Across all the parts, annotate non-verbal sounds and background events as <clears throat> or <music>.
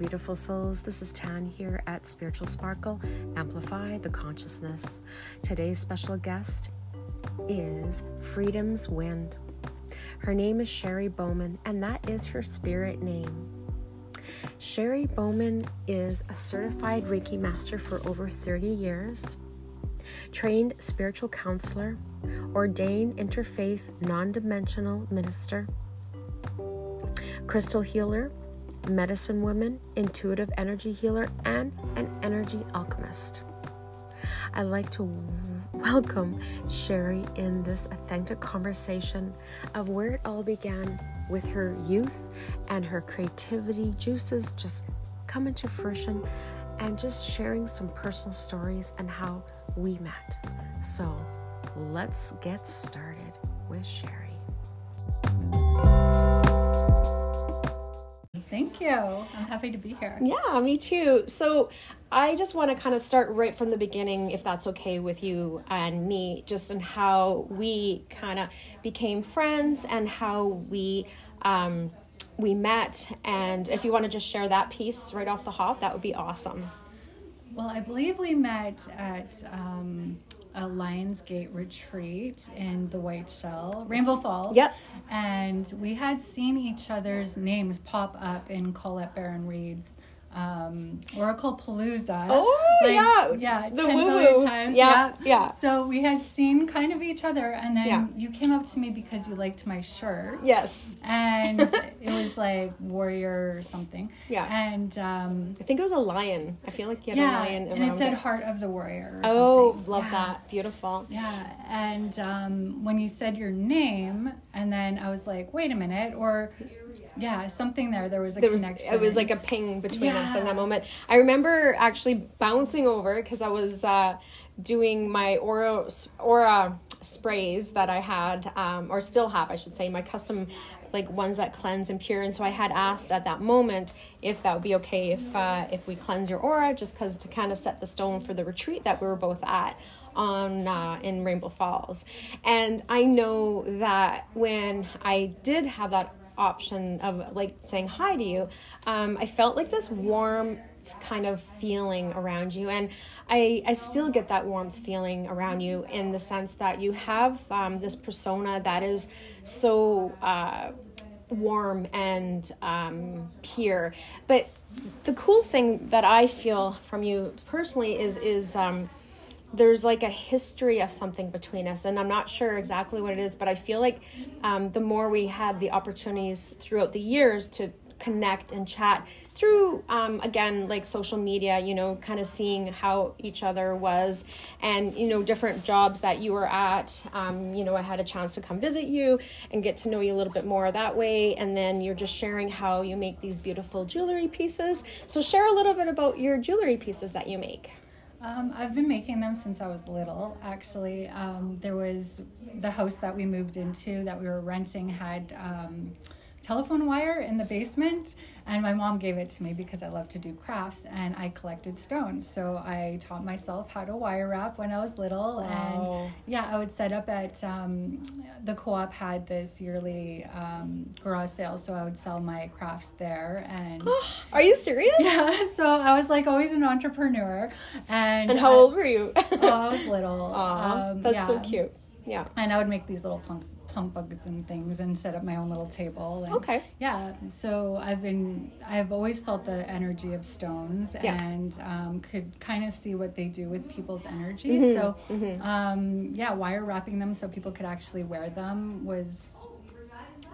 beautiful souls. This is Tan here at Spiritual Sparkle Amplify the Consciousness. Today's special guest is Freedomswind. Her name is Cherie Bowman, and that is her spirit name. Cherie Bowman is a certified Reiki master for over 30 years, trained spiritual counselor, ordained interfaith non denominational minister, crystal healer, medicine woman, intuitive energy healer, and an energy alchemist. I'd like to welcome Cherie in this authentic conversation of where it all began with her youth and her creativity juices just coming to fruition and just sharing some personal stories and how we met. So let's get started with Cherie. Thank you. I'm happy to be here. Yeah, me too. So I just want to kind of start right from the beginning, if that's okay with you and me, just in how we kind of became friends and how we um, we met. And if you want to just share that piece right off the hop, that would be awesome. Well, I believe we met at um, a Lionsgate retreat in the Whiteshell, Rainbow Falls. Yep. And we had seen each other's names pop up in Colette Baron Reid's um, Oracle Palooza. Oh like, yeah, yeah, the 10 woo million times. Yeah, yeah, yeah. So we had seen kind of each other, and then yeah. you came up to me because you liked my shirt. Yes, and <laughs> it was like warrior or something. Yeah, and um, I think it was a lion. I feel like you had yeah, a lion, and it said it. "Heart of the Warrior." oh, something. love yeah. that! Beautiful. Yeah, and um, when you said your name, and then I was like, "Wait a minute," or yeah, something there. There was a there connection. Was, it was like a ping between yeah. us in that moment. I remember actually bouncing over because I was uh, doing my aura aura sprays that I had, um, or still have, I should say, my custom like ones that cleanse and pure. And so I had asked at that moment if that would be okay if uh, if we cleanse your aura, just because to kind of set the stone for the retreat that we were both at on uh, in Rainbow Falls. And I know that when I did have that option of like saying hi to you, um, I felt like this warm kind of feeling around you. And I, I still get that warmth feeling around you in the sense that you have um, this persona that is so uh, warm and um, pure. But the cool thing that I feel from you personally is is um, there's like a history of something between us and i'm not sure exactly what it is but i feel like um, the more we had the opportunities throughout the years to connect and chat through um, again like social media you know kind of seeing how each other was and you know different jobs that you were at um, you know i had a chance to come visit you and get to know you a little bit more that way and then you're just sharing how you make these beautiful jewelry pieces. So share a little bit about your jewelry pieces that you make um, I've been making them since I was little. Actually, um, there was the house that we moved into that we were renting had um, telephone wire in the basement, and my mom gave it to me because I love to do crafts and I collected stones. So I taught myself how to wire wrap when I was little, wow. and yeah, I would set up at um, the co-op had this yearly um, garage sale, so I would sell my crafts there. And <gasps> are you serious? Yeah, <laughs> so I was like always an entrepreneur, and and how I, old were you? oh, I was little. <laughs> Aww, um, that's yeah. so cute. Yeah, and I would make these little plump bugs and things and set up my own little table and okay yeah so i've been i've always felt the energy of stones yeah. and um, could kind of see what they do with people's energy mm-hmm. so mm-hmm. Um, yeah wire wrapping them so people could actually wear them was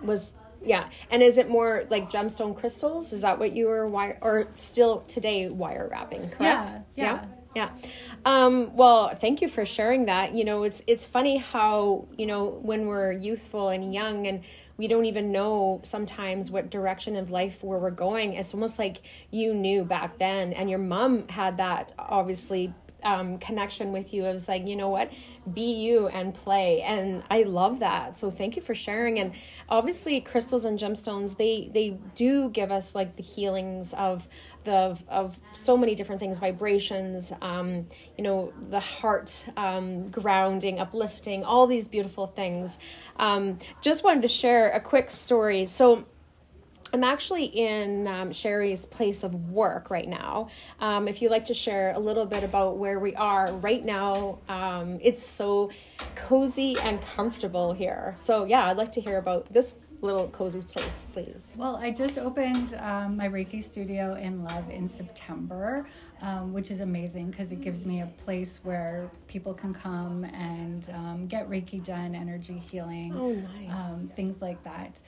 was yeah and is it more like gemstone crystals is that what you were wire or still today wire wrapping correct yeah yeah, yeah. Um, well, thank you for sharing that. You know, it's it's funny how you know when we're youthful and young and we don't even know sometimes what direction of life where we're going. It's almost like you knew back then, and your mom had that obviously um, connection with you. It was like, you know what, be you and play, and I love that. So thank you for sharing. And obviously, crystals and gemstones they they do give us like the healings of the of so many different things, vibrations, um, you know, the heart um, grounding, uplifting, all these beautiful things. Um, just wanted to share a quick story. So I'm actually in um, Cherie's place of work right now. Um, if you'd like to share a little bit about where we are right now, um, it's so cozy and comfortable here. So, yeah, I'd like to hear about this little cozy place, please. Well, I just opened um, my Reiki studio in Love in September, um, which is amazing because it gives me a place where people can come and um, get Reiki done, energy healing, Oh, nice. um, things like that.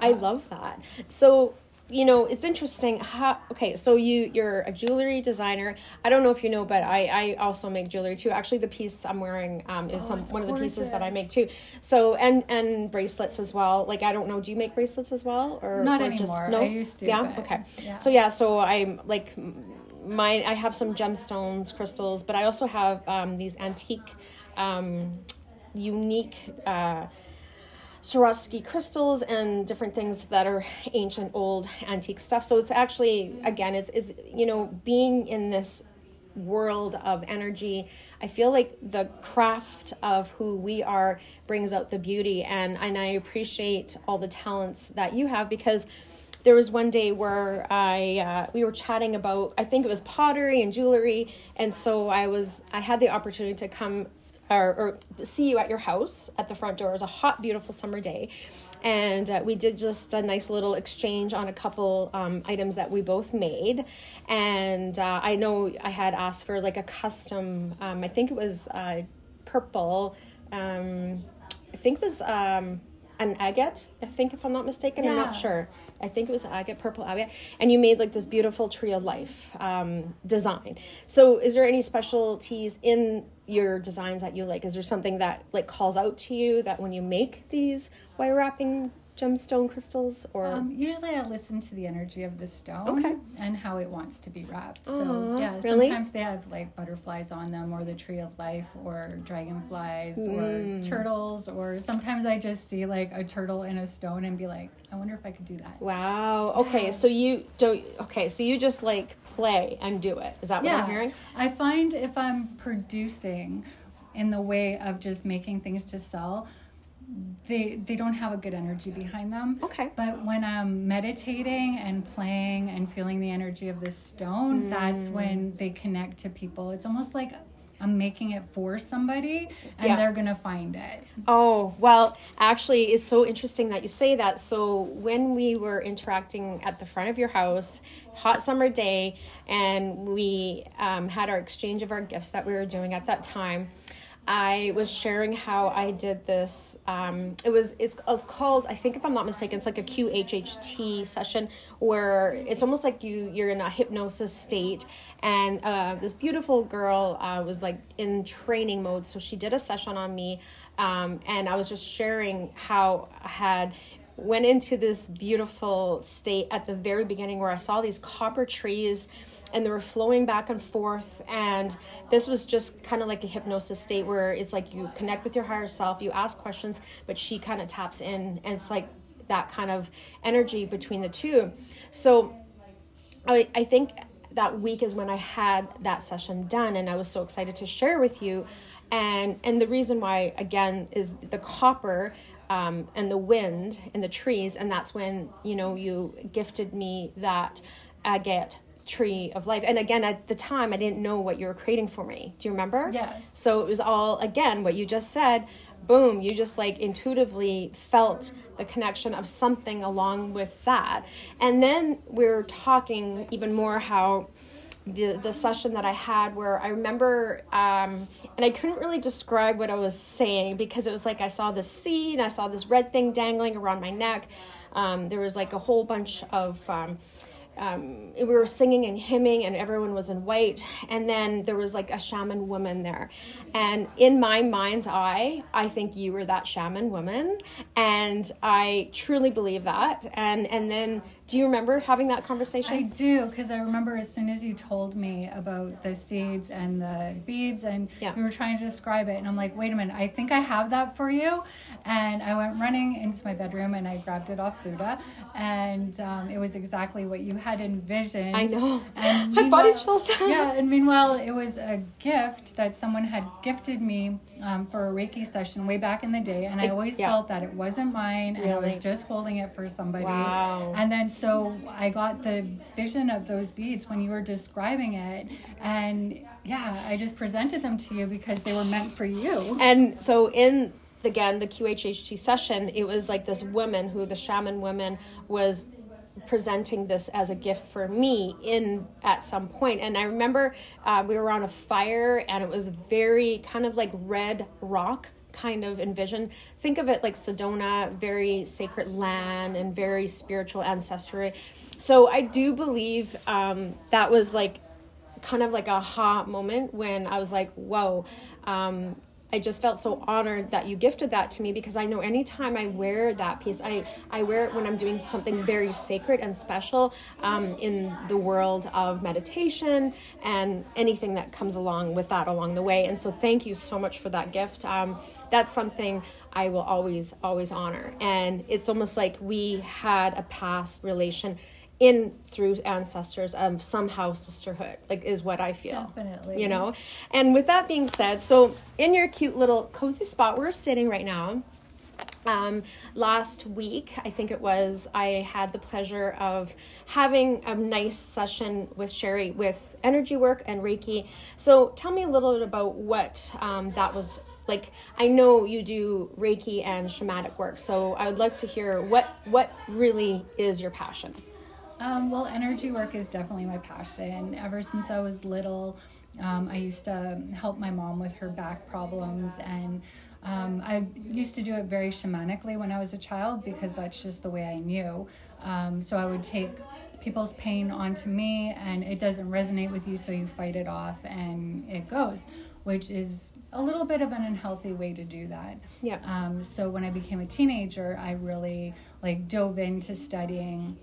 I love that. So, you know, it's interesting how okay, so you you're a jewelry designer. I don't know if you know, but I I also make jewelry too. Actually, the piece I'm wearing um is Oh, some one of the pieces that I make too. So, and and bracelets as well. Like I don't know, do you make bracelets as well or Not or anymore. no? I used to, Yeah, okay. yeah. So yeah, so I'm like mine I have some gemstones, crystals, but I also have um these antique um unique uh Swarovski crystals and different things that are ancient, old, antique stuff. So it's actually, again, it's, it's you know, being in this world of energy, I feel like the craft of who we are brings out the beauty. And, and I appreciate all the talents that you have because there was one day where I uh, we were chatting about I think it was pottery and jewelry, and so I was I had the opportunity to come or, or see you at your house at the front door. It was a hot, beautiful summer day, and uh, we did just a nice little exchange on a couple um, items that we both made. And uh, I know I had asked for like a custom. Um, I think it was uh, purple. Um, I think it was um, an agate. I think if I'm not mistaken, I'm not sure. I think it was agate, purple agate, and you made like this beautiful tree of life um, design. So, is there any specialties in your designs that you like? Is there something that like calls out to you that when you make these wire wrapping gemstone crystals, or Um, usually, I listen to the energy of the stone Okay. and how it wants to be wrapped. So, Aw, yeah, really? sometimes they have like butterflies on them, or the tree of life, or dragonflies, Mm. or turtles, or sometimes I just see like a turtle in a stone and be like, I wonder if I could do that. wow, okay, so you don't. Okay, so you just like play and do it. Is that what I'm hearing? I find if I'm producing in the way of just making things to sell, they they don't have a good energy behind them. Okay. But when I'm meditating and playing and feeling the energy of this stone, that's Mm. when they connect to people. It's almost like I'm making it for somebody and Yeah. they're gonna find it. Oh, well, actually, it's so interesting that you say that. So, when we were interacting at the front of your house, hot summer day, and we um, had our exchange of our gifts that we were doing at that time, I was sharing how I did this. Um, it was it's, it's called I think if I'm not mistaken, it's like a QHHT session where it's almost like you you're in a hypnosis state, and uh, this beautiful girl uh, was like in training mode, so she did a session on me, um, and I was just sharing how I had went into this beautiful state at the very beginning where I saw these copper trees and they were flowing back and forth and this was just kind of like a hypnosis state where it's like you connect with your higher self you ask questions but she kind of taps in and it's like that kind of energy between the two. So I, I think that week is when I had that session done and I was so excited to share with you and and the reason why again is the copper um, and the wind and the trees and that's when you know you gifted me that agate tree of life. And again at the time I didn't know what you were creating for me. Do you remember? Yes. so it was all again what you just said. Boom you just like intuitively felt the connection of something along with that. And then we are talking even more how the the session that I had where I remember um, and I couldn't really describe what I was saying because it was like I saw this seed I saw this red thing dangling around my neck. Um, there was like a whole bunch of um, um, we were singing and hymning and everyone was in white. And then there was like a shaman woman there. And in my mind's eye i think you were that shaman woman. And i truly believe that. And and then Do you remember having that conversation? I do because I remember as soon as you told me about the seeds and the beads, and Yeah. you were trying to describe it, and I'm like, wait a minute, I think I have that for you. And I went running into my bedroom and I grabbed it off Buddha, and um, it was exactly what you had envisioned. I know. And <laughs> My body chills. <laughs> yeah, and meanwhile, it was a gift that someone had gifted me um, for a Reiki session way back in the day, and I always yeah. felt that it wasn't mine, and I was just holding it for somebody. Wow. And then so I got the vision of those beads when you were describing it, and yeah, I just presented them to you because they were meant for you. And so in again the QHHT session, it was like this woman who the shaman woman was presenting this as a gift for me in at some point. And i remember uh, we were on a fire and it was very kind of like red rock kind of envision think of it like sedona very sacred land and very spiritual ancestry so i do believe um, that was like kind of like a aha moment when I was like, whoa. Um, I just felt so honored that you gifted that to me because I know anytime I wear that piece, I, I wear it when I'm doing something very sacred and special um, in the world of meditation and anything that comes along with that along the way. And so, thank you so much for that gift. Um, that's something I will always, always honor. And it's almost like we had a past relation in through ancestors of somehow sisterhood like is what i feel. Definitely. you know? And with that being said so in your cute little cozy spot we're sitting right now um, last week i think it was i had the pleasure of having a nice session with Cherie with energy work and reiki. So tell me a little bit about what um, that was like i know you do reiki and shamanic work so i would like to hear what what really is your passion Um, well, energy work is definitely my passion. Ever since I was little, um, I used to help my mom with her back problems, and um, I used to do it very shamanically when I was a child because that's just the way I knew. Um, so I would take people's pain onto me, and it doesn't resonate with you, so you fight it off, and it goes, which is a little bit of an unhealthy way to do that. Yeah. Um, so when I became a teenager, I really like dove into studying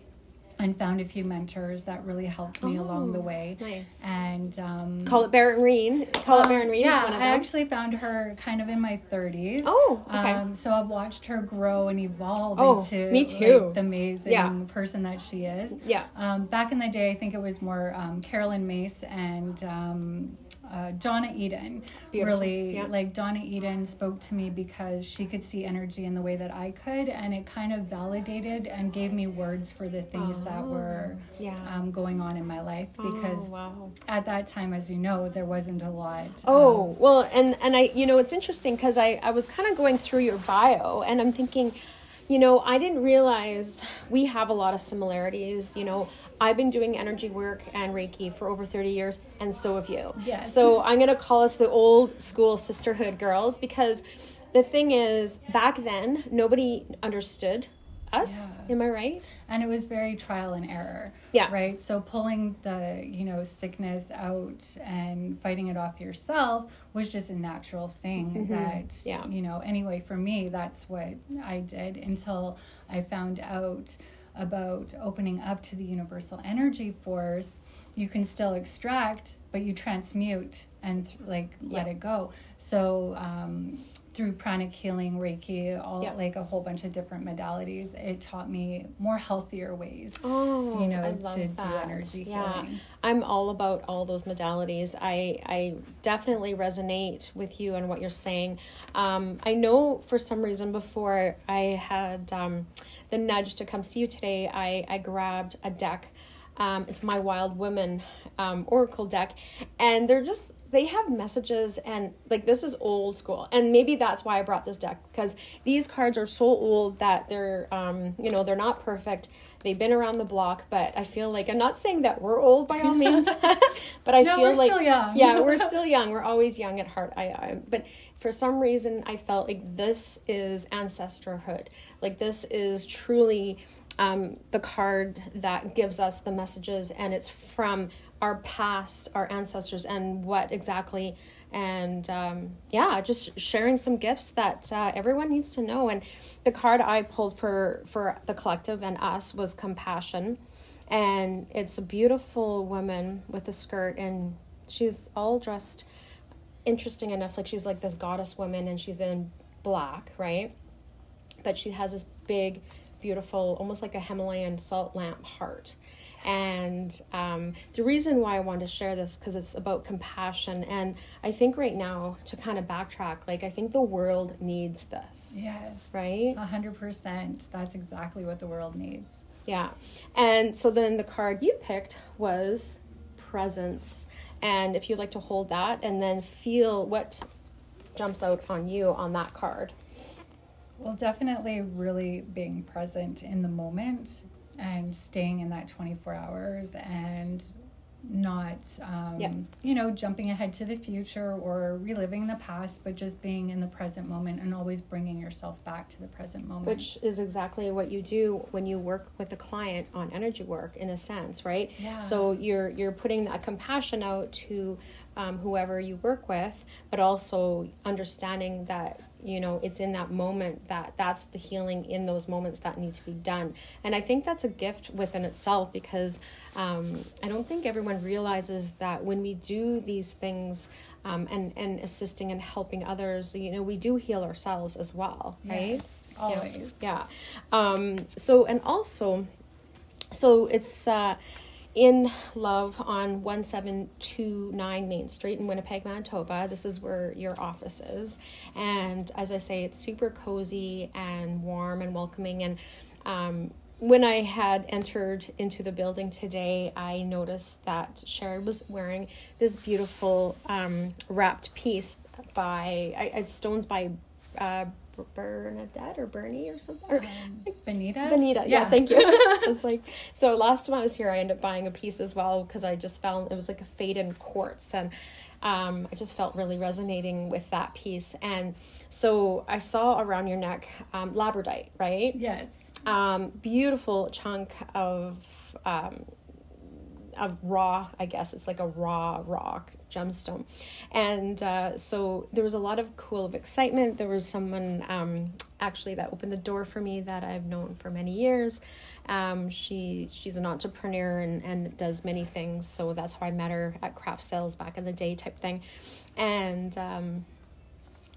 and found a few mentors that really helped me along the Oh, way. nice. And um, Call it Baron Reen. Colette Baron Reid. yeah, is one of I actually found her kind of in my 30s. Oh, okay. Um, so I've watched her grow and evolve Oh, into me too. like, the amazing Yeah. person that she is. Yeah. Um, back in the day, I think it was more um, Caroline Myss and um, uh, Donna Eden. Beautiful. Really, Yeah. like Donna Eden spoke to me because she could see energy in the way that I could, and it kind of validated and gave me words for the things that were Oh, yeah. um, going on in my life. Because oh, wow. at that time, as you know, there wasn't a lot. Oh well, and and I, you know, it's interesting because I I was kind of going through your bio, and I'm thinking, you know, I didn't realize we have a lot of similarities. You know, I've been doing energy work and Reiki for over 30 years, and so have you. Yes. So I'm gonna call us the old school sisterhood girls because the thing is, back then nobody understood us. Yeah. Am I right? and it was very trial and error Yeah. right so pulling the you know sickness out and fighting it off yourself was just a natural thing that Mm-hmm. Yeah. you know anyway for me that's what i did until i found out about opening up to the universal energy force you can still extract but you transmute and th- like let it go so um, through pranic healing reiki all Yeah. like a whole bunch of different modalities it taught me more healthier ways Oh, you know I love to do that. energy yeah. healing I'm all about all those modalities. I I definitely resonate with you and what you're saying. Um, I know for some reason before I had um, the nudge to come see you today, I I grabbed a deck. Um, it's my Wild Women um, Oracle deck, and they're just they have messages and like this is old school and maybe that's why i brought this deck because these cards are so old that they're um you know they're not perfect they've been around the block but i feel like i'm not saying that we're old by all means <laughs> but i No, feel we're like still young. yeah <laughs> we're still young we're always young at heart i, I but for some reason i felt like this is ancestorhood. Like this is truly um, the card that gives us the messages and it's from our past our ancestors and what exactly. And um, yeah, just sharing some gifts that uh, everyone needs to know. And the card I pulled for for the collective and us was compassion, and it's a beautiful woman with a skirt, and she's all dressed interesting enough. Like she's like this goddess woman, and she's in black, right? But she has this big, beautiful, almost like a Himalayan salt lamp heart and um, the reason why I wanted to share this because it's about compassion. And I think right now, to kind of backtrack, like I think the world needs this. Yes. Right? A hundred percent. That's exactly what the world needs. Yeah. And so then the card you picked was presence. And if you'd like to hold that and then feel what jumps out on you on that card. Well, definitely really being present in the moment and staying in that 24 hours and not um, Yep. you know jumping ahead to the future or reliving the past but just being in the present moment and always bringing yourself back to the present moment Which is exactly what you do when you work with a client on energy work, in a sense, right? Yeah. So you're you're putting that compassion out to um, whoever you work with, but also understanding that you know it's in that moment that that's the healing in those moments that need to be done. And I think that's a gift within itself because um, I don't think everyone realizes that when we do these things. Um, and and assisting and helping others, you know, we do heal ourselves as well, right? Yes, always Yeah. Um, so, and also, so it's uh, in love on 1729 Main Street in Winnipeg, Manitoba. This is where your office is. And as I say, it's super cozy and warm and welcoming. And um, when I had entered into the building today, I noticed that Cherie was wearing this beautiful um, wrapped piece by, I, stones by uh, Bernadette or Bernie or something. Or, um, benita Benita, yeah, thank you. <laughs> it's like so. Last time I was here, I ended up buying a piece as well because I just found it was like a Faden quartz, and um, I just felt really resonating with that piece. And so I saw around your neck um, labradorite, right? yes Um, beautiful chunk of um, of raw, I guess it's like a raw rock gemstone. And uh, so there was a lot of cool of excitement. There was someone um, actually that opened the door for me that I've known for many years. Um, she she's an entrepreneur and, and does many things. So that's how I met her at craft sales back in the day type thing. And um,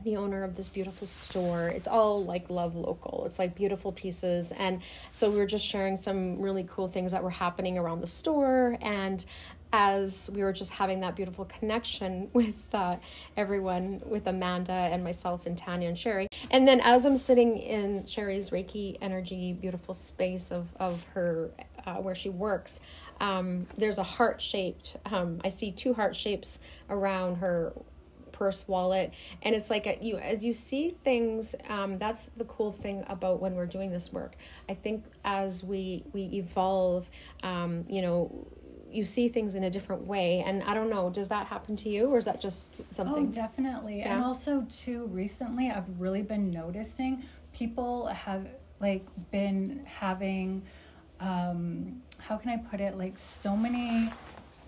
the owner of this beautiful store. It's all like love local. It's like beautiful pieces. And so we were just sharing some really cool things that were happening around the store. And as we were just having that beautiful connection <laughs> with uh, everyone, with Amanda and myself and Tanya and Cherie. And then as I'm sitting in Cherie's Reiki energy, beautiful space of, of her, uh, where she works, um, there's a heart shaped, um, I see two heart shapes around her purse wallet. And it's like a, you as you see things um, that's the cool thing about when we're doing this work. I think as we we evolve um, you know you see things in a different way. And i don't know does that happen to you or is that just something? Oh, something definitely. And also too recently I've really been noticing people have like been having um how can I put it? Like so many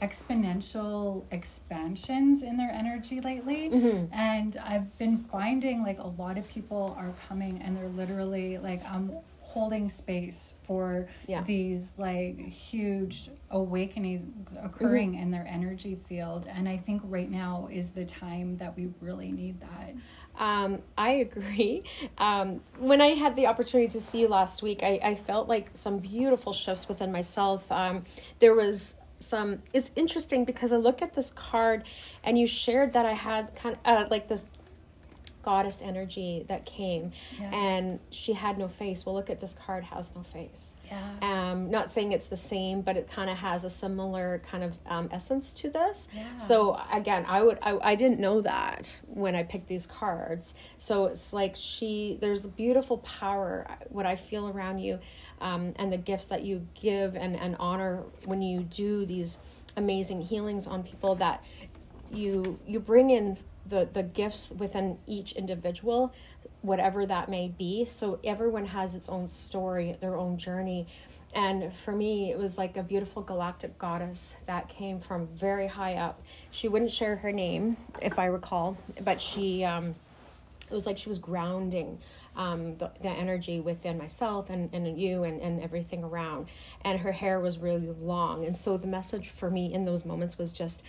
exponential expansions in their energy lately Mm-hmm. and I've been finding like a lot of people are coming and they're literally like I'm holding space for Yeah. these like huge awakenings occurring in their energy field and i think right now is the time that we really need that Um, I agree. Um, when I had the opportunity to see you last week, I, I felt like some beautiful shifts within myself. Um, there was some, it's interesting because I look at this card and you shared that I had kind of uh, like this goddess energy that came Yes. and she had no face. Well, look at this card has no face. yeah Um, not saying it's the same, but it kind of has a similar kind of um, essence to this. Yeah. So again, I would I, I didn't know that when I picked these cards. So it's like she there's a beautiful power what I feel around you, um, and the gifts that you give and and honor when you do these amazing healings on people that you you bring in the the gifts within each individual whatever that may be. So everyone has its own story their own journey. And for me it was like a beautiful galactic goddess that came from very high up. She wouldn't share her name if i recall but she um, it was like she was grounding um, the, the energy within myself and, and you and, and everything around. And her hair was really long. And so the message for me in those moments was just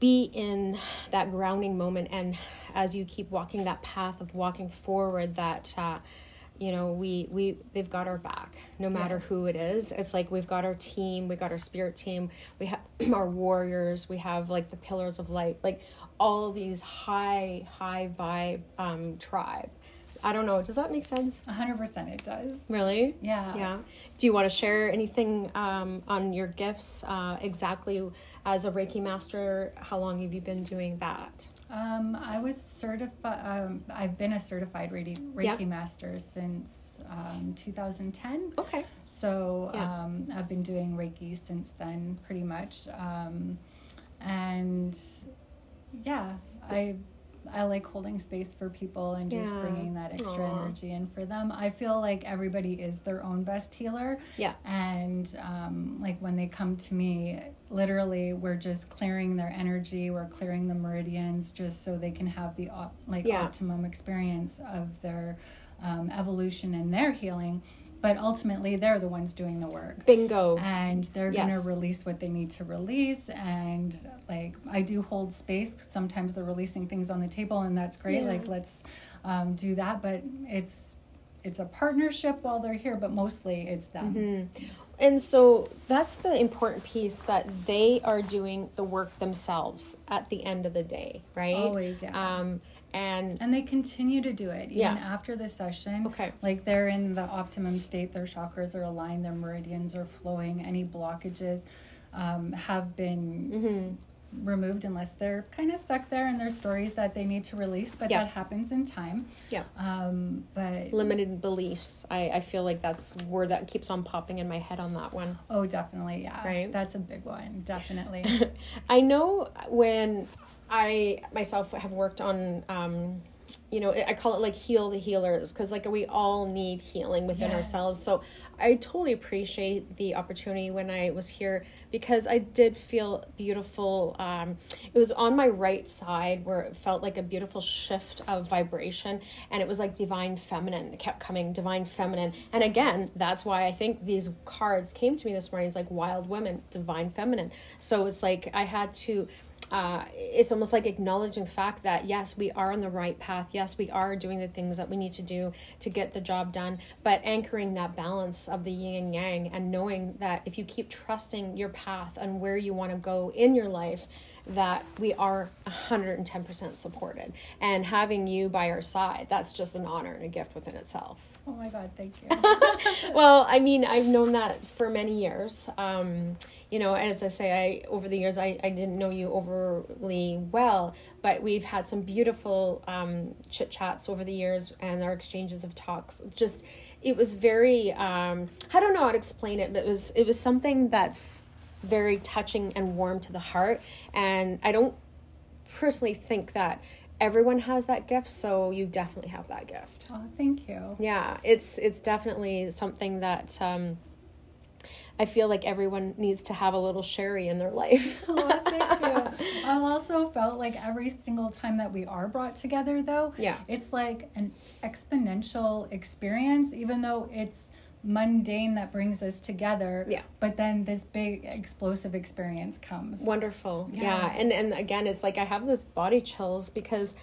be in that grounding moment. And as you keep walking that path of walking forward that uh, you know we we they've got our back no matter Yes. who it is. It's like we've got our team we got our spirit team we have <clears throat> our warriors we have like the pillars of light. Like all of these high high vibe um tribe i don't know does that make sense 100% it does. really Yeah. yeah do you want to share anything um, on your gifts uh, exactly as a reiki master how long have you been doing that Um, I was certified. Um, I've been a certified Reiki, Reiki Yeah. master since um, 2010. okay So Yeah. um, I've been doing Reiki since then, pretty much. Um, and yeah, I I like holding space for people and just Yeah. bringing that extra Aw. energy in for them. I feel like everybody is their own best healer. yeah And um, like when they come to me, literally, we're just clearing their energy. We're clearing the meridians just so they can have the op- like Yeah. optimum experience of their um, evolution and their healing. But ultimately, they're the ones doing the work. bingo And they're going to release what they need to release. And like, I do hold space. Sometimes they're releasing things on the table, and that's great. Yeah. Like, let's um, do that. But it's it's a partnership while they're here, but mostly it's them. Mm-hmm. and so that's the important piece that they are doing the work themselves at the end of the day right Always, yeah. um and And they continue to do it even Yeah. after the session. Okay. Like they're in the optimum state, their chakras are aligned, their meridians are flowing, any blockages um, have been Mm-hmm. Removed unless they're kind of stuck there and there's stories that they need to release, but Yeah. that happens in time. yeah Um, but limited beliefs I, I feel like that's word that keeps on popping in my head on that one oh, definitely, yeah. Right. That's a big one, definitely. <laughs> I know when I myself have worked on, um, you know, I call it like heal the healers because like we all need healing within Yes. ourselves. So I totally appreciate the opportunity when I was here because I did feel beautiful. Um, it was on my right side where it felt like a beautiful shift of vibration, and it was like divine feminine. It kept coming, divine feminine, and again, that's why I think these cards came to me this morning. It's like wild women, divine feminine. So it's like I had to uh, it's almost like acknowledging the fact that yes, we are on the right path. Yes, we are doing the things that we need to do to get the job done, but anchoring that balance of the yin and yang and knowing that if you keep trusting your path and where you want to go in your life, that we are 110% supported. And having you by our side, that's just an honor and a gift within itself. oh my God, thank you. <laughs> well, I mean, I've known that for many years. Um, you know, as I say, I over the years I, I didn't know you overly well, but we've had some beautiful um, chit chats over the years and our exchanges of talks. Just it was very um, I don't know how to explain it, but it was it was something that's very touching and warm to the heart. And I don't personally think that everyone has that gift, so you definitely have that gift oh, thank you. yeah it's it's definitely something that um i feel like everyone needs to have a little Cherie in their life <laughs> Oh, thank you. I've also felt like every single time that we are brought together, though, Yeah. it's like an exponential experience, even though it's mundane that brings us together. Yeah. But then this big explosive experience comes. wonderful yeah. Yeah. and and again it's like i have this body chills because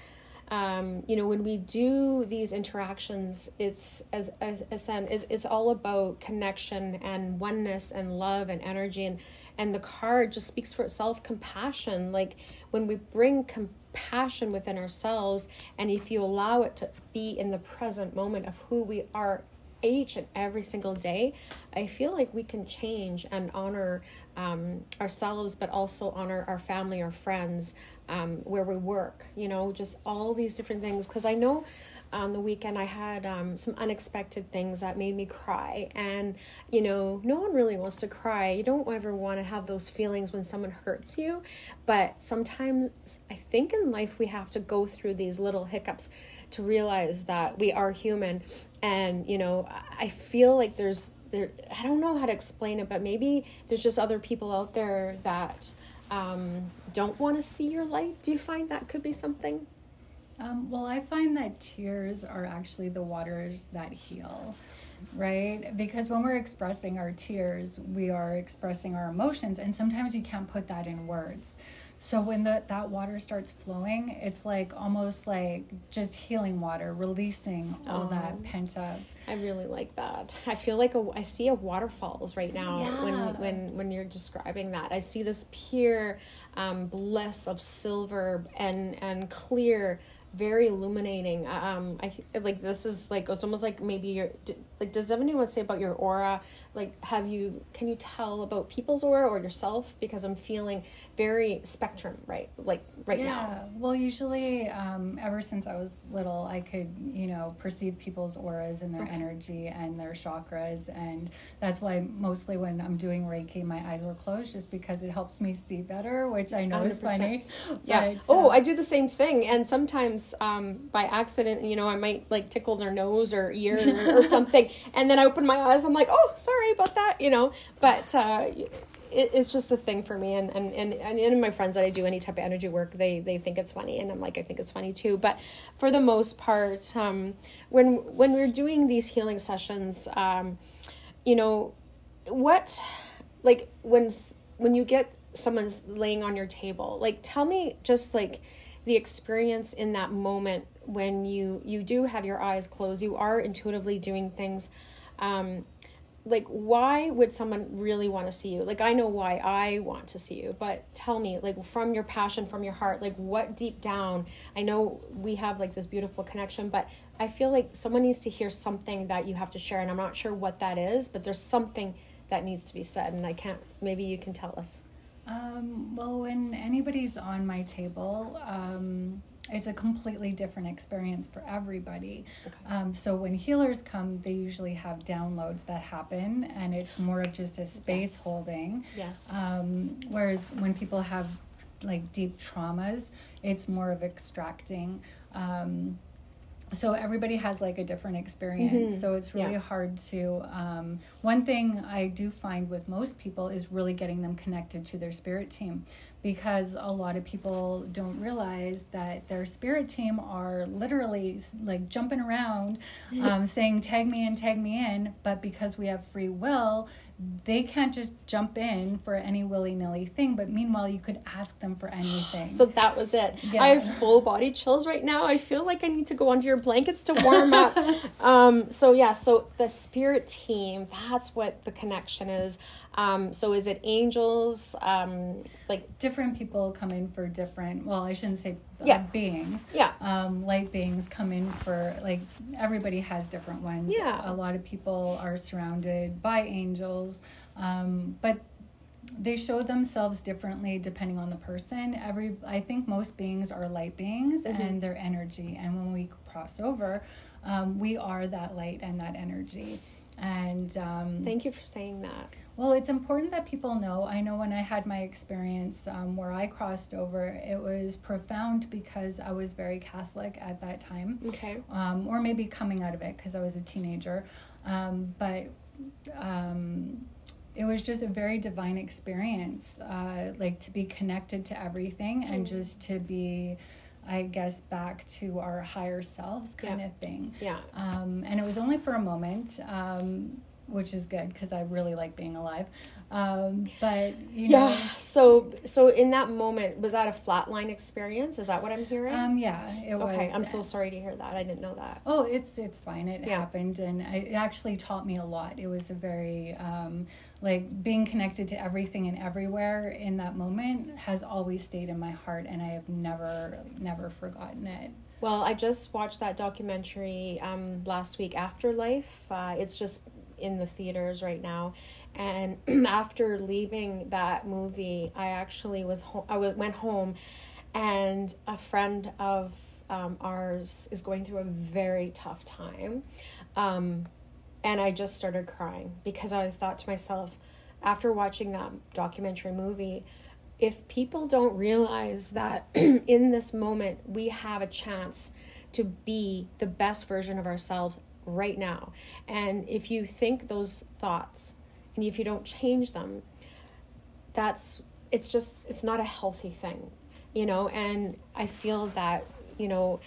um, you know when we do these interactions it's as as, as said, it's, it's all about connection and oneness and love and energy. And and the card just speaks for itself compassion. Like when we bring compassion within ourselves and if you allow it to be in the present moment of who we are each and every single day, I feel like we can change and honor um, ourselves, but also honor our family, our friends, um, where we work, you know, just all these different things. Because I know on the weekend I had um, some unexpected things that made me cry. And, you know, no one really wants to cry. You don't ever want to have those feelings when someone hurts you. But sometimes I think in life we have to go through these little hiccups to realize that we are human. And, you know, I feel like there's, there, I don't know how to explain it, but maybe there's just other people out there that um, don't want to see your light. Do you find that could be something? Um, well, I find that tears are actually the waters that heal, right? Because when we're expressing our tears, we are expressing our emotions, and sometimes you can't put that in words. So when the, that water starts flowing, it's like almost like just healing water, releasing all Oh. that pent up. I really like that. <laughs> I feel like a, I see a waterfalls right now Yeah. when when when you're describing that. I see this pure um, bliss of silver and and clear, very illuminating. Um, I like this is like it's almost like maybe your d- like. Does anyone say about your aura? Like, have you can you tell about people's aura or yourself? Because I'm feeling very spectrum right like right yeah. now. Well, usually, um, ever since I was little, I could, you know, perceive people's auras and their Okay. energy and their chakras. And that's why mostly when I'm doing Reiki, my eyes are closed just because it helps me see better, which I know is 100%. funny. Yeah. But, oh, uh, I do the same thing, and sometimes um, by accident, you know, I might like tickle their nose or ear <laughs> or, or and then I open my eyes. I'm like, oh, sorry about that, you know. But uh, it, it's just the thing for me, and and and and of my friends that I do any type of energy work, they they think it's funny, and I'm like, I think it's funny too. But for the most part, um, when when we're doing these healing sessions, um, you know, what like when when you get someone's laying on your table like tell me just like the experience in that moment when you you do have your eyes closed you are intuitively doing things um like why would someone really want to see you? Like i know why i want to see you but tell me like from your passion from your heart like what deep down i know we have like this beautiful connection but i feel like someone needs to hear something that you have to share and i'm not sure what that is but there's something that needs to be said and i can't maybe you can tell us. Um, well, when anybody's on my table, um, it's a completely different experience for everybody. Um, so when healers come, they usually have downloads that happen, and it's more of just a space Yes. holding. yes Um, whereas when people have like deep traumas, it's more of extracting. Um, so everybody has like a different experience. Mhm. So it's really Yeah. hard to. Um, one thing I do find with most people is really getting them connected to their spirit team because a lot of people don't realize that their spirit team are literally like jumping around <laughs> um, saying tag me in tag me in but because we have free will they can't just jump in for any willy-nilly thing but meanwhile you could ask them for anything So that was it. Yeah. I have full body chills right now. I feel like I need to go under your blankets to warm up. <laughs> um, so yeah, so the spirit team, that's what the connection is. Um, so is it angels? Um, like different people come in for different well i shouldn't say uh, Yeah. beings yeah, um, light beings come in for like everybody has different ones Yeah. a lot of people are surrounded by angels um, but they show themselves differently depending on the person every i think most beings are light beings Mhm. and their energy and when we cross over um, we are that light and that energy and um, thank you for saying that. Well, it's important that people know. I know when I had my experience um, where I crossed over, it was profound because I was very Catholic at that time, Okay. um, or maybe coming out of it because I was a teenager. Um, but um, it was just a very divine experience, uh, like to be connected to everything and Mm. just to be, I guess, back to our higher selves kind Yeah. of thing Yeah. um, and it was only for a moment, um, which is good because I really like being alive. Um, but you know, Yeah. So so in that moment, was that a flatline experience? Is that what I'm hearing? um, yeah, it was. okay. I'm so sorry to hear that. I didn't know that. Oh, it's it's fine. It Yeah. happened, and it actually taught me a lot. It was a very um, like being connected to everything and everywhere in that moment has always stayed in my heart, and I have never never forgotten it. Well, I just watched that documentary um, last week, Afterlife. Uh, it's just in the theaters right now. And <clears throat> after leaving that movie, I actually was home. I went home, and a friend of um, ours is going through a very tough time. Um, and I just started crying because I thought to myself, after watching that documentary movie, if people don't realize that <clears throat> in this moment we have a chance to be the best version of ourselves right now, and if you think those thoughts and if you don't change them, that's it's just it's not a healthy thing, you know. And I feel that you know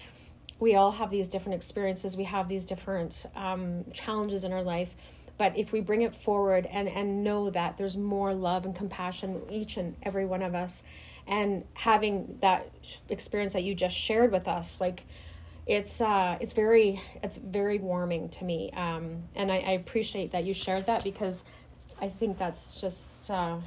we all have these different experiences, we have these different um, challenges in our life. But if we bring it forward and and know that there's more love and compassion each and every one of us and having that experience that you just shared with us like it's uh it's very it's very warming to me um and i, I appreciate that you shared that because i think that's just uh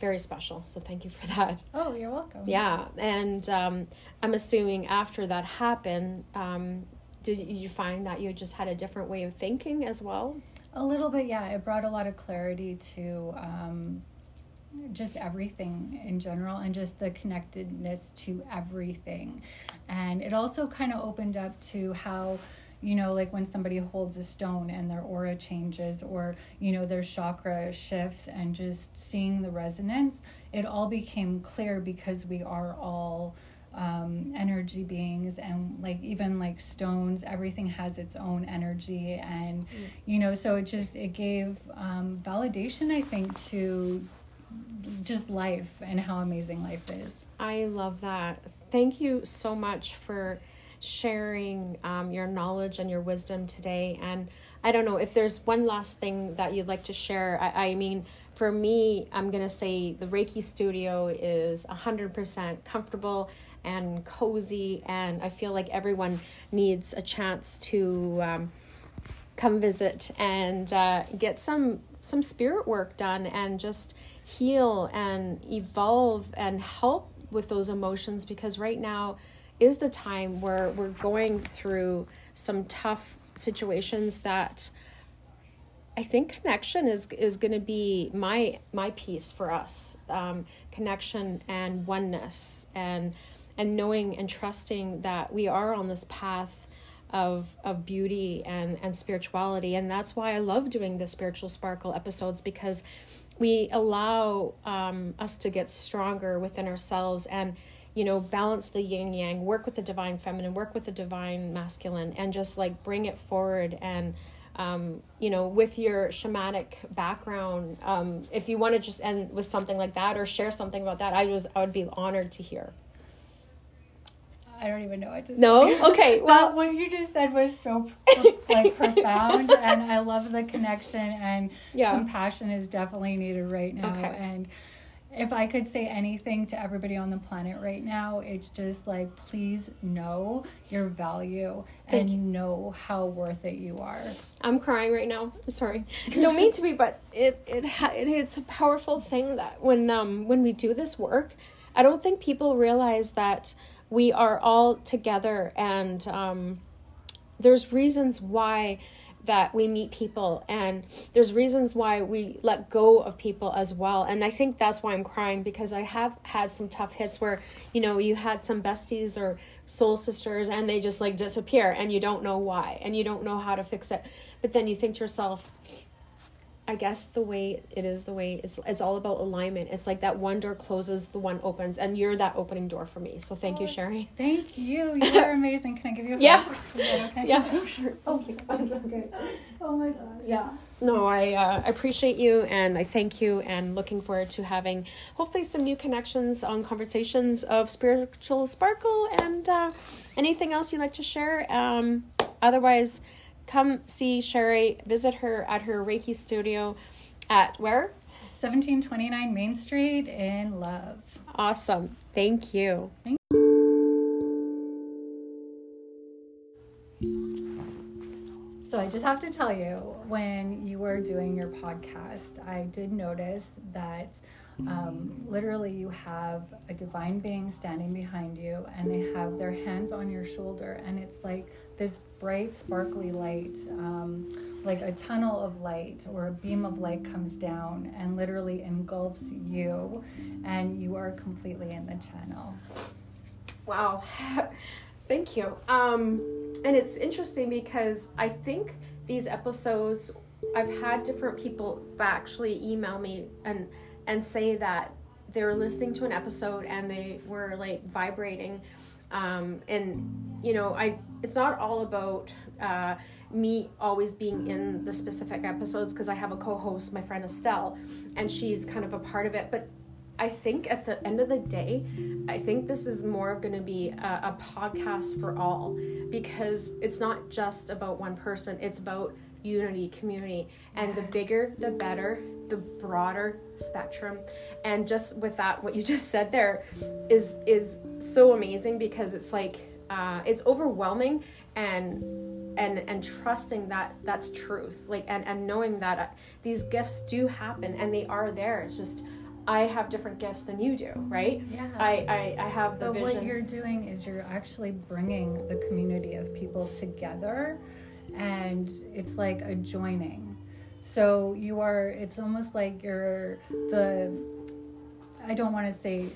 very special so thank you for <laughs> that. Oh you're welcome. Yeah and um i'm assuming after that happened um did you find that you just had a different way of thinking as well? A little bit, yeah. It brought a lot of clarity to um, just everything in general and just the connectedness to everything. And it also kind of opened up to how you know, like when somebody holds a stone and their aura changes or, you know, their chakra shifts and just seeing the resonance, it all became clear because we are all um, energy beings and like even like stones everything has its own energy and mm. you know so it just it gave um, validation i think to just life and how amazing life is. I love that. Thank you so much for sharing um, your knowledge and your wisdom today. And i don't know if there's one last thing that you'd like to share i, I mean for me i'm going to say the reiki studio is 100% comfortable and cozy and i feel like everyone needs a chance to um, come visit and uh, get some some spirit work done and just heal and evolve and help with those emotions because right now is the time where we're going through some tough situations that I think connection is is going to be my my piece for us. Um, connection and oneness and and knowing and trusting that we are on this path of of beauty and and spirituality. And that's why I love doing the spiritual sparkle episodes because we allow um, us to get stronger within ourselves and you know balance the yin yang work with the divine feminine work with the divine masculine and just like bring it forward. And um, you know with your shamanic background um, if you want to just end with something like that or share something about that i was i would be honored to hear I don't even know what to no? say. No? Okay. <laughs> Well, what you just said was so like <laughs> profound and I love the connection and yeah. compassion is definitely needed right now okay. and if I could say anything to everybody on the planet right now, it's just like please know your value Thank and you. know how worth it you are. I'm crying right now. I'm Sorry, <laughs> don't mean to be, but it it, it it's a powerful thing that when um when we do this work, I don't think people realize that we are all together and um, there's reasons why that we meet people and there's reasons why we let go of people as well. And i think that's why i'm crying because i have had some tough hits where you know you had some besties or soul sisters and they just like disappear and you don't know why and you don't know how to fix it. But then you think to yourself I guess the way it is, the way it's it's all about alignment. It's like that one door closes, the one opens, and you're that opening door for me. So thank oh, you, Cherie. Thank you. <laughs> You are amazing. Can I give you a yeah. Okay? Yeah, sure. <laughs> Oh, okay. Oh my gosh. Yeah. No, I uh, appreciate you and I thank you and looking forward to having hopefully some new connections on conversations of spiritual sparkle and uh, anything else you'd like to share. Um, otherwise come see Cherie, visit her at her Reiki studio at where? 1729 Main Street in Love. Awesome. Thank you. Thank So I just have to tell you, when you were doing your podcast, I did notice that um, literally you have a divine being standing behind you, and they have their hands on your shoulder, and it's like this bright, sparkly light, um, like a tunnel of light or a beam of light comes down and literally engulfs you, and you are completely in the channel. Wow. <laughs> Thank you. Um, and it's interesting because I think these episodes, I've had different people actually email me and and say that they were listening to an episode and they were like vibrating. Um, and you know, I it's not all about uh, me always being in the specific episodes because I have a co-host, my friend Estelle, and she's kind of a part of it. But I think at the end of the day, I think this is more going to be a, a, podcast for all because it's not just about one person, it's about unity, community. And the bigger, the better, the broader spectrum. And just with that, what you <laughs> just said there is is so amazing because it's like uh, it's overwhelming and and and trusting that that's truth like and and knowing that uh, these gifts do happen and they are there it's just I have different gifts than you do, right? Yeah. I, I, I have the but vision. what you're doing is you're actually bringing the community of people together and it's like a joining. So you are, it's almost like you're the, I don't want to say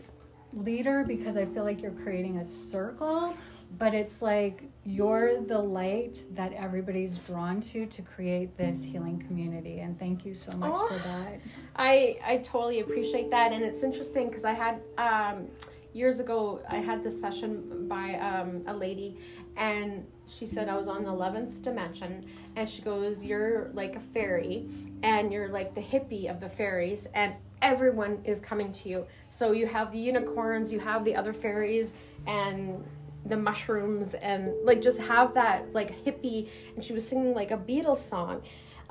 leader because I feel like you're creating a circle, but it's like you're the light that everybody's drawn to to create this healing community and thank you so much oh, for that. I i totally appreciate that and it's interesting because i had um years ago i had this session by um, a lady and she said i was on the 11th dimension and she goes you're like a fairy and you're like the hippie of the fairies and everyone is coming to you. So you have the unicorns you have the other fairies and the mushrooms and like just have that like hippie and she was singing like a Beatles song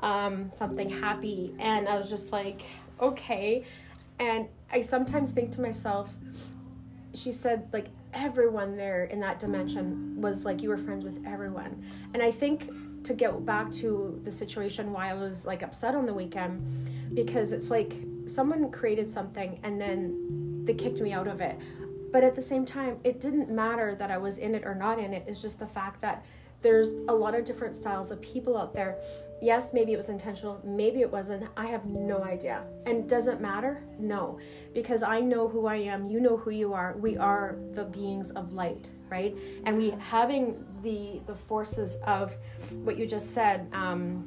um, something happy. And I was just like okay. And I sometimes think to myself she said like everyone there in that dimension was like you were friends with everyone. And I think to get back to the situation why I was like upset on the weekend because it's like someone created something and then they kicked me out of it but at the same time, it didn't matter that I was in it or not in it. It's just the fact that there's a lot of different styles of people out there. Yes, maybe it was intentional, maybe it wasn't. I have no idea. And does it matter? No. Because I know who I am, you know who you are. We are the beings of light, right? And we having the the forces of what you just said, um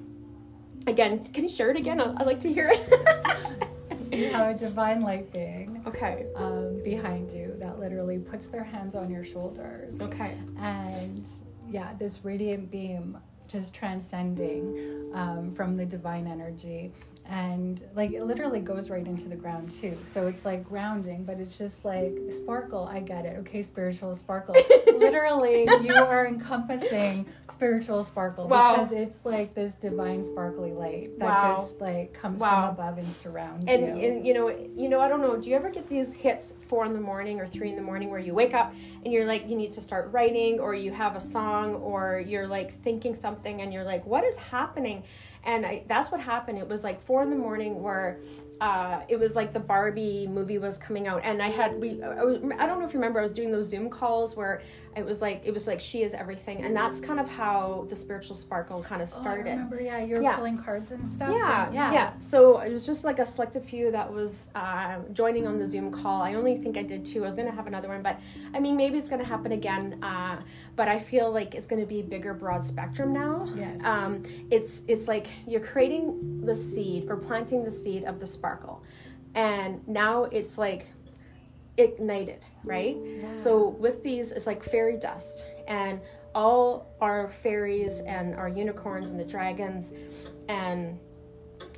again, can you share it again? I'd like to hear it. you have a divine light being. Okay. Um, behind you that literally puts their hands on your shoulders. Okay. And yeah, this radiant beam just transcending um, from the divine energy and like it literally goes right into the ground too so it's like grounding but it's just like sparkle i get it okay spiritual sparkle <laughs> literally you are encompassing spiritual sparkle wow. because it's like this divine sparkly light that wow. just like comes wow. from above and surrounds and, you and you know you know i don't know do you ever get these hits four in the morning or three in the morning where you wake up and you're like you need to start writing or you have a song or you're like thinking something and you're like what is happening and I, that's what happened. It was like four in the morning where uh, it was like the Barbie movie was coming out, and I had we I, don't know if you remember I was doing those Zoom calls where it was like it was like she is everything, and that's kind of how the spiritual sparkle kind of started. Oh, I remember, yeah, you were yeah. pulling cards and stuff. Yeah, yeah, yeah. So it was just like a selected few that was uh, joining on the Zoom call. I only think I did two. I was gonna have another one, but I mean maybe it's gonna happen again. Uh, but I feel like it's gonna be bigger, broad spectrum now. Yes. Um, it's it's like you're creating the seed or planting the seed of the sparkle. And now it's like ignited, right? Yeah. So with these, it's like fairy dust. And all our fairies and our unicorns and the dragons and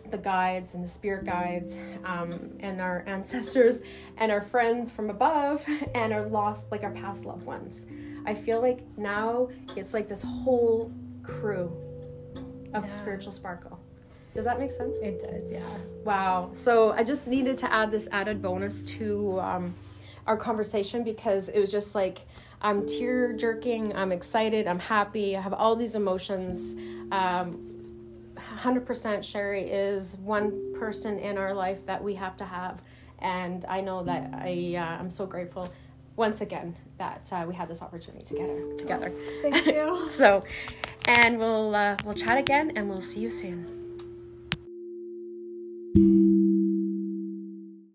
the guides and the spirit guides um, and our <laughs> ancestors and our friends from above and our lost like our past loved ones i feel like now it's like this whole crew of yeah. spiritual sparkle does that make sense? It does, yeah. Wow. So I just needed to add this added bonus to um, our conversation because it was just like I'm tear jerking, I'm excited, I'm happy, I have all these emotions. Um, 100% Cherie is one person in our life that we have to have. And I know that I, uh, I'm so grateful once again that uh, we had this opportunity together. Together. Thank you. <laughs> so, and we'll uh, we'll chat again, and we'll see you soon thank you